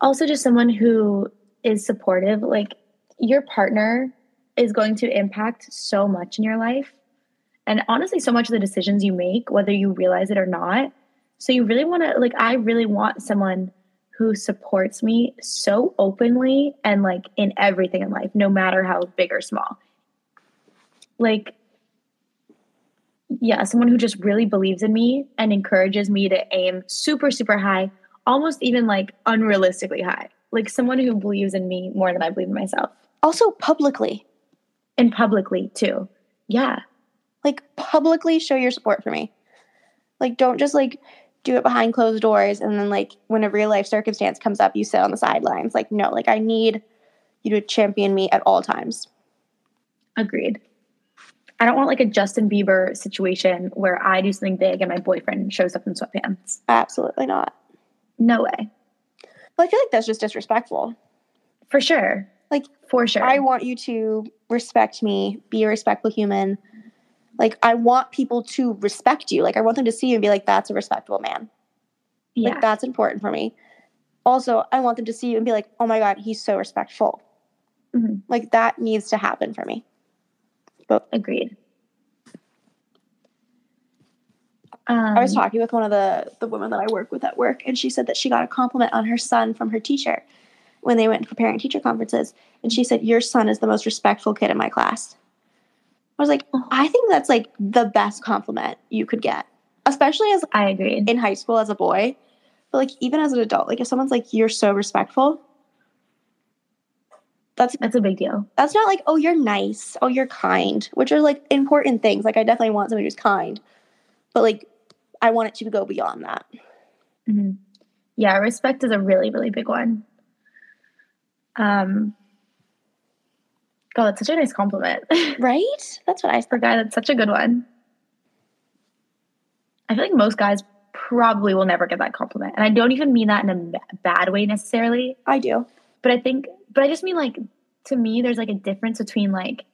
B: also just someone who is supportive like your partner is going to impact so much in your life and honestly so much of the decisions you make whether you realize it or not so you really want to like i really want someone who supports me so openly and like in everything in life no matter how big or small like yeah someone who just really believes in me and encourages me to aim super super high almost even like unrealistically high. Like someone who believes in me more than I believe in myself.
C: Also, publicly,
B: And publicly too. Yeah.
C: like publicly show your support for me. Like, don't just like do it behind closed doors, and then like when a real life circumstance comes up, you sit on the sidelines. Like, no, like I need you to champion me at all times.
B: Agreed. I don't want like a Justin Bieber situation where I do something big and my boyfriend shows up in sweatpants.
C: Absolutely not.
B: No way.
C: But I feel like that's just disrespectful.
B: For sure.
C: Like,
B: For sure.
C: I want you to respect me, be a respectful human. Like, I want people to respect you. Like, I want them to see you and be like, that's a respectable man.
B: yeah.
C: Like, that's important for me. Also, I want them to see you and be like, oh my God, he's so respectful.
B: Mhm.
C: Like, that needs to happen for me.
B: But Agreed. Um,
C: I was talking with one of the, the women that I work with at work, and she said that she got a compliment on her son from her teacher when they went parent teacher conferences. And she said, Your son is the most respectful kid in my class. I was like,
B: Oh.
C: I think that's like the best compliment you could get, especially as
B: I agree
C: in high school as a boy, but like even as an adult. Like if someone's like, You're so respectful, that's
B: That's a big deal.
C: that's not like, oh, you're nice, oh, you're kind, which are like important things. Like I definitely want somebody who's kind, but like I want it to go beyond that.
B: hmm Yeah, respect is a really, really big one. Um, God, that's such a nice compliment.
C: Right? That's what I
B: For guy, that's such a good one. I feel like most guys probably will never get that compliment. And I don't even mean that in a bad way necessarily.
C: I do.
B: But I think, but I just mean like, to me, there's like a difference between like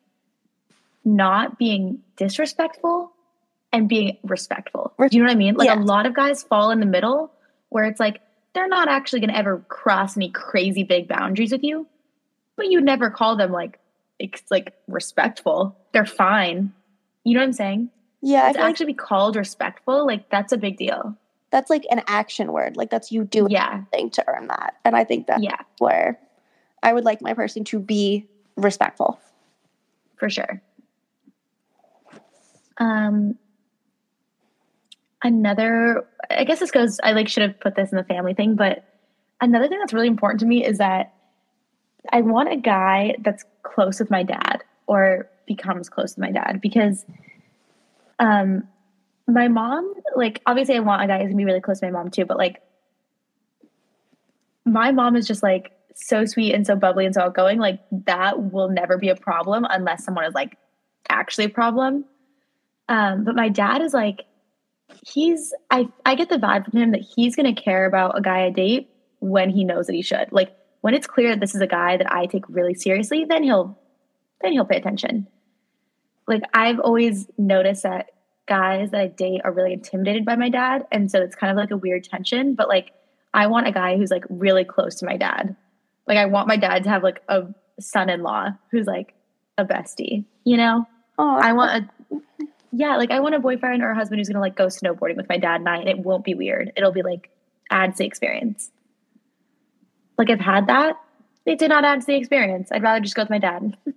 B: not being disrespectful and being respectful. Do you know what I mean? Like
C: Yeah.
B: a lot of guys fall in the middle where it's like they're not actually going to ever cross any crazy big boundaries with you, but you never call them like ex- like respectful. They're fine. You know what I'm saying?
C: Yeah, I
B: to
C: feel like
B: actually be called respectful, like that's a big deal.
C: that's like an action word. Like that's you doing
B: Yeah,
C: something to earn that. And I think that's
B: yeah,
C: where I would like my person to be respectful.
B: for sure. Um, another, I guess this goes. I like should have put this in the family thing, but another thing that's really important to me is that I want a guy that's close with my dad or becomes close with my dad because, um, my mom, like obviously I want a guy who's gonna be really close to my mom too, but like my mom is just like so sweet and so bubbly and so outgoing. Like that will never be a problem unless someone is like actually a problem. Um, but my dad is like, he's I I get the vibe from him that he's gonna care about a guy I date when he knows that he should. Like when it's clear that this is a guy that I take really seriously, then he'll then he'll pay attention. Like I've always noticed that guys that I date are really intimidated by my dad, and so it's kind of like a weird tension. But like I want a guy who's like really close to my dad. Like I want my dad to have like a son-in-law who's like a bestie, you know?
C: Oh,
B: I want a yeah, like I want a boyfriend or a husband who's gonna like go snowboarding with my dad and I, and it won't be weird. It'll be like adds the experience. Like I've had that. It did not add to the experience. I'd rather just go with my dad.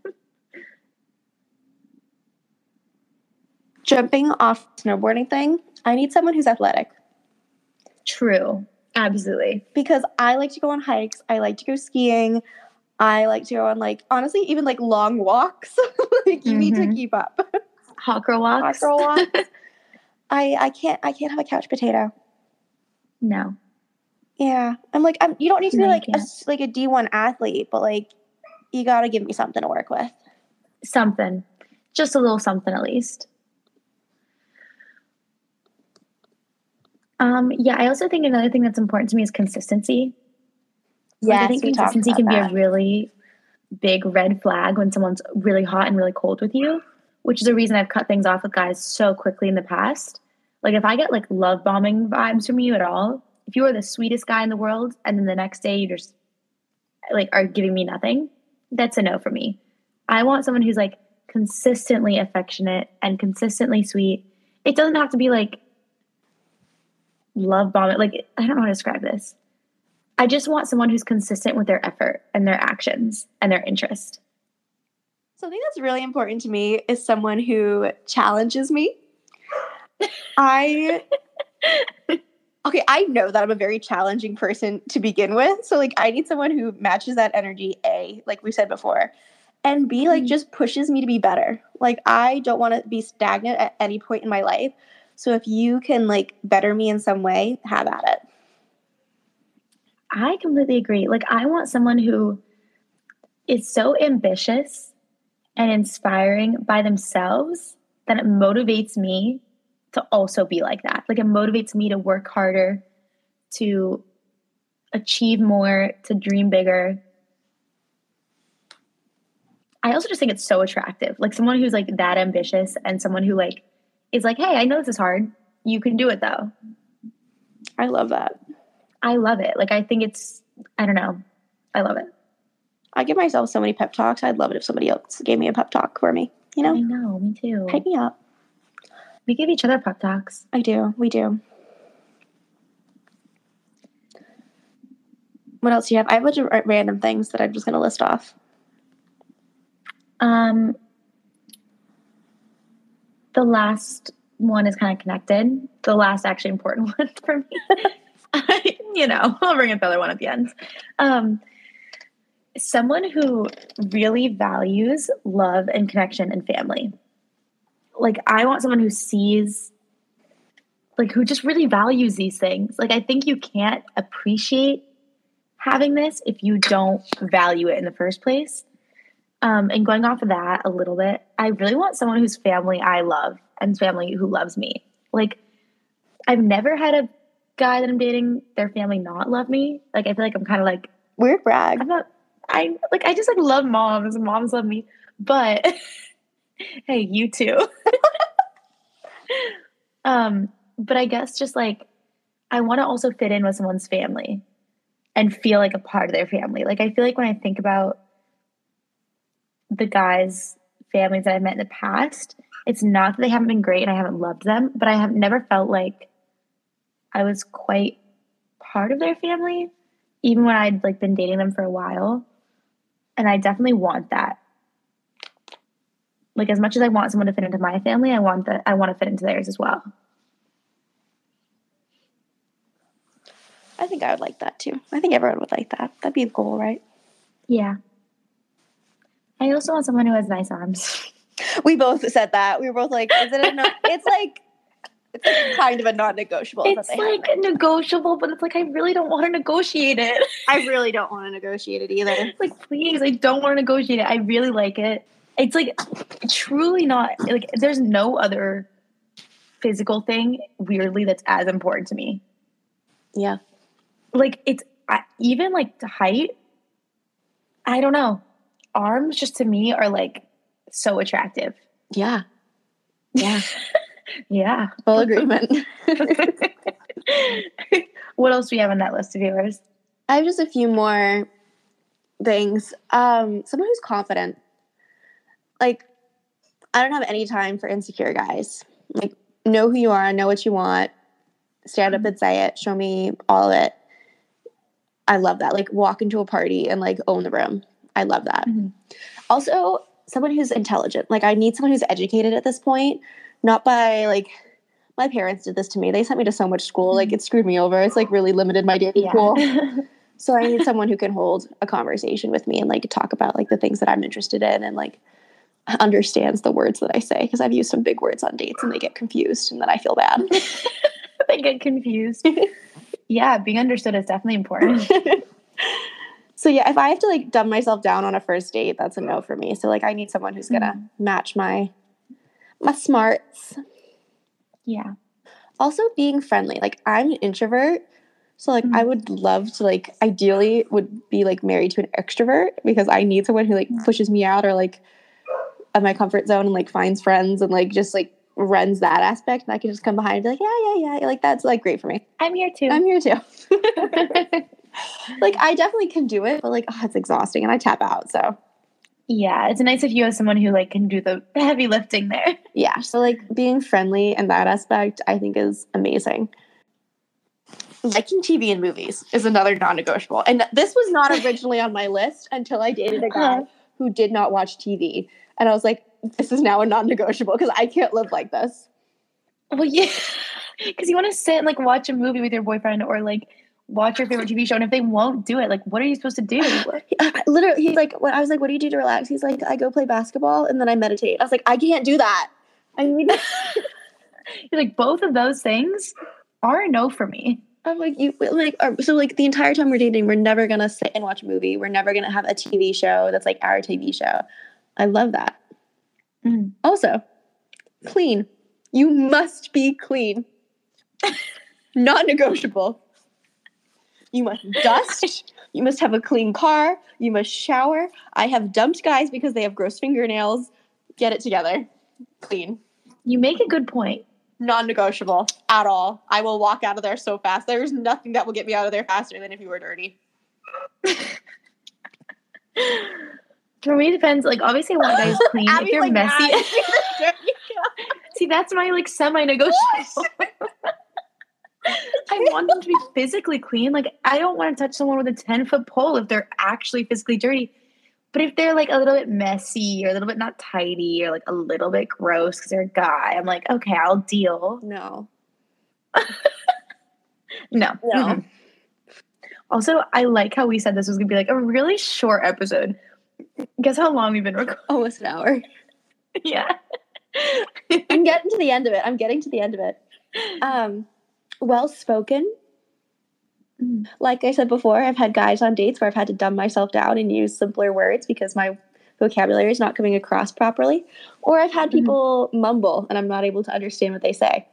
C: jumping off snowboarding thing. I need someone who's athletic
B: True. Absolutely.
C: because I like to go on hikes. I like to go skiing. I like to go on like honestly even like long walks. like you need to
B: Mhm.
C: keep up.
B: Hot girl walks.
C: Hot girl walks. I I can't I can't have a couch potato.
B: no.
C: Yeah, I'm like I'm. You don't need to be like a like a D1 athlete, but like you got to give me something to work with.
B: Something. Just a little something at least. Um, yeah, I also think another thing that's important to me is consistency. Like, I think consistency can
C: that.
B: be a really big red flag when someone's really hot and really cold with you, which is a reason I've cut things off with guys so quickly in the past. Like if I get like love bombing vibes from you at all, if you are the sweetest guy in the world and then the next day you just like are giving me nothing, that's a no for me. I want someone who's like consistently affectionate and consistently sweet. It doesn't have to be like love bombing. Like I don't know how to describe this. I just want someone who's consistent with their effort and their actions and their interest.
C: Something that's really important to me is someone who challenges me. I okay, I know that I'm a very challenging person to begin with, so like I need someone who matches that energy. A, like we said before, and B, like
B: Mhm.
C: just pushes me to be better. Like I don't want to be stagnant at any point in my life. So if you can like better me in some way, have at it.
B: I completely agree. Like, I want someone who is so ambitious and inspiring by themselves that it motivates me to also be like that. Like, it motivates me to work harder, to achieve more, to dream bigger. I also just think it's so attractive. Like, someone who's like that ambitious and someone who, like, is like, hey, I know this is hard. You can do it though.
C: I love that.
B: I love it. Like, I think it's, I don't know. I love it.
C: I give myself so many pep talks. I'd love it if somebody else gave me a pep talk for me. You know?
B: I
C: know,
B: me too.
C: hype me up.
B: We give each other pep talks.
C: I do. We do. What else do you have? I have a bunch of random things that I'm just going to list off.
B: Um, the last one is kind of connected. The last actually important one for me. you know, I'll bring up the other one at the end. Um, someone who really values love and connection and family. Like I want someone who sees like who just really values these things. Like I think you can't appreciate having this if you don't value it in the first place. Um, and going off of that a little bit, I really want someone whose family I love and family who loves me. Like, I've never had a guy that I'm dating, their family not love me. Like, I feel like I'm kind of like,
C: Weird brag.
B: I'm not, I like, I just like love moms and moms love me. But hey, you too. um, but I guess just like, I want to also fit in with someone's family and feel like a part of their family. Like, I feel like when I think about the guys' families that I've met in the past, it's not that they haven't been great and I haven't loved them, but I have never felt like I was quite part of their family, even when I'd like been dating them for a while. And I definitely want that. Like as much as I want someone to fit into my family, I want that I want to fit into theirs as well.
C: I think I would like that too. I think everyone would like that. That'd be a goal, right?
B: Yeah. I also want someone who has nice arms.
C: We both said that. We were both like, is it a no? it's like, it's like kind of a non negotiable.
B: it's like negotiable, but it's like I really don't want to negotiate it.
C: I really don't want to negotiate it either.
B: It's like please i don't want to negotiate it i really like it it's like truly not like there's no other physical thing weirdly that's as important to me.
C: Yeah.
B: Like it's I, even like height. I don't know. Arms just to me are like so attractive.
C: Yeah. Yeah.
B: Yeah.
C: Full agreement.
B: what else do we have on that list of yours?
C: I have just a few more things. Um, someone who's confident. Like, I don't have any time for insecure guys. Like, know who you are, know what you want, stand up and say it, show me all of it. I love that. Like, walk into a party and like own the room. I love that.
B: Mhm.
C: Also, someone who's intelligent. Like, I need someone who's educated at this point, not by like, my parents did this to me. They sent me to so much school. Like, it screwed me over. It's like really limited my dating pool. So I need someone who can hold a conversation with me and like talk about like the things that I'm interested in and like understands the words that I say because I've used some big words on dates and they get confused and then I feel bad.
B: they get confused. yeah, being understood is definitely important.
C: so yeah, if I have to like dumb myself down on a first date, that's a no for me. So like I need someone who's gonna mm-hmm. match my my smarts.
B: Yeah.
C: Also being friendly. Like I'm an introvert. So like I mm-hmm. would love to like ideally would be like married to an extrovert because I need someone who like mm. pushes me out or like of my comfort zone and like finds friends and like just like runs that aspect and I can just come behind and be like, yeah, yeah, yeah. Like that's like great for me.
B: I'm here too.
C: I'm here too. like I definitely can do it, but like oh, it's exhausting and I tap out. So
B: yeah, it's nice if you have someone who like can do the heavy lifting there.
C: yeah. So like being friendly in that aspect I think is amazing. Liking TV and movies is another non-negotiable. And this was not originally on my list until I dated a guy uh-huh. who did not watch TV. And I was like, this is now a non-negotiable because I can't live like this.
B: Well, yeah, because you want to sit and like watch a movie with your boyfriend or like watch your favorite TV show, and if they won't do it, like, what are you supposed to do?
C: Literally, he's like, when I was like, what do you do to relax? He's like, I go play basketball and then I meditate. I was like, I can't do that. I mean,
B: You're like both of those things are a no for me.
C: I'm like, you like, so like the entire time we're dating, we're never gonna sit and watch a movie. We're never gonna have a TV show that's like our TV show. I love that.
B: Mm.
C: Also, clean. You must be clean. Not negotiable. You must dust. you must have a clean car. You must shower. I have dumped guys because they have gross fingernails. Get it together. Clean.
B: You make a good point.
C: Non negotiable at all. I will walk out of there so fast. There's nothing that will get me out of there faster than if you were dirty.
B: For me, it depends. Like, obviously, I want guys clean. if you're
C: like,
B: messy,
C: "Ah,
B: see, that's my like semi-negotiable. I want them to be physically clean. Like, I don't want to touch someone with a ten foot pole if they're actually physically dirty. But if they're like a little bit messy or a little bit not tidy or like a little bit gross because they're a guy, I'm like, okay, I'll deal.
C: no.
B: No,
C: No.
B: Mm-mm. Also, I like how we said this was gonna be like a really short episode. Guess how long we've been recording?
C: Almost an hour.
B: yeah.
C: I'm getting to the end of it. I'm getting to the end of it. Um, well spoken.
B: Mm.
C: Like I said before, I've had guys on dates where I've had to dumb myself down and use simpler words because my vocabulary is not coming across properly. Or I've had
B: Mhm.
C: people mumble and I'm not able to understand what they say.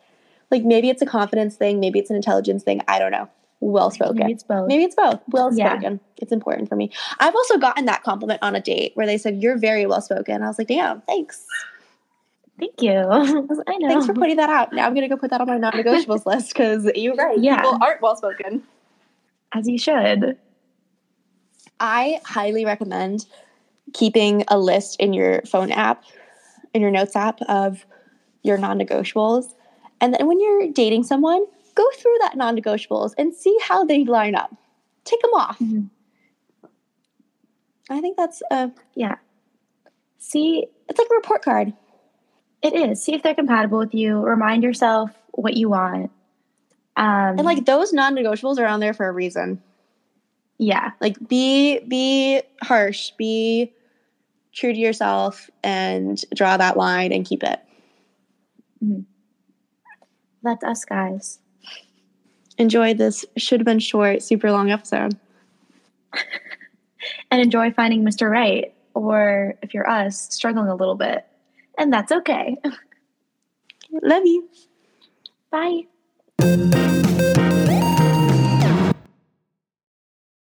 C: Like maybe it's a confidence thing, maybe it's an intelligence thing. I don't know. Well spoken.
B: Maybe it's both.
C: Maybe it's both. Well
B: Yeah.
C: spoken. It's important for me. I've also gotten that compliment on a date where they said, You're very well spoken. I was like, Damn, thanks.
B: Thank you. I know.
C: Thanks for putting that out. Now I'm going to go put that on my non negotiables list because you're right.
B: Yeah.
C: People aren't well spoken.
B: As you should.
C: I highly recommend keeping a list in your phone app, in your notes app of your non negotiables. And then when you're dating someone, go through that non negotiables and see how they line up. Take them off.
B: Mhm.
C: I think that's a,
B: Yeah. See,
C: it's like a report card.
B: it is. See if they're compatible with you. Remind yourself what you want. Um,
C: And like those non negotiables are on there for a reason.
B: yeah,
C: Like be be harsh, be true to yourself and draw that line and keep it.
B: that's us guys.
C: Enjoy this should have been short, super long episode.
B: And enjoy finding Mr. Right. Or if you're us, struggling a little bit. And that's okay.
C: Love you.
B: Bye.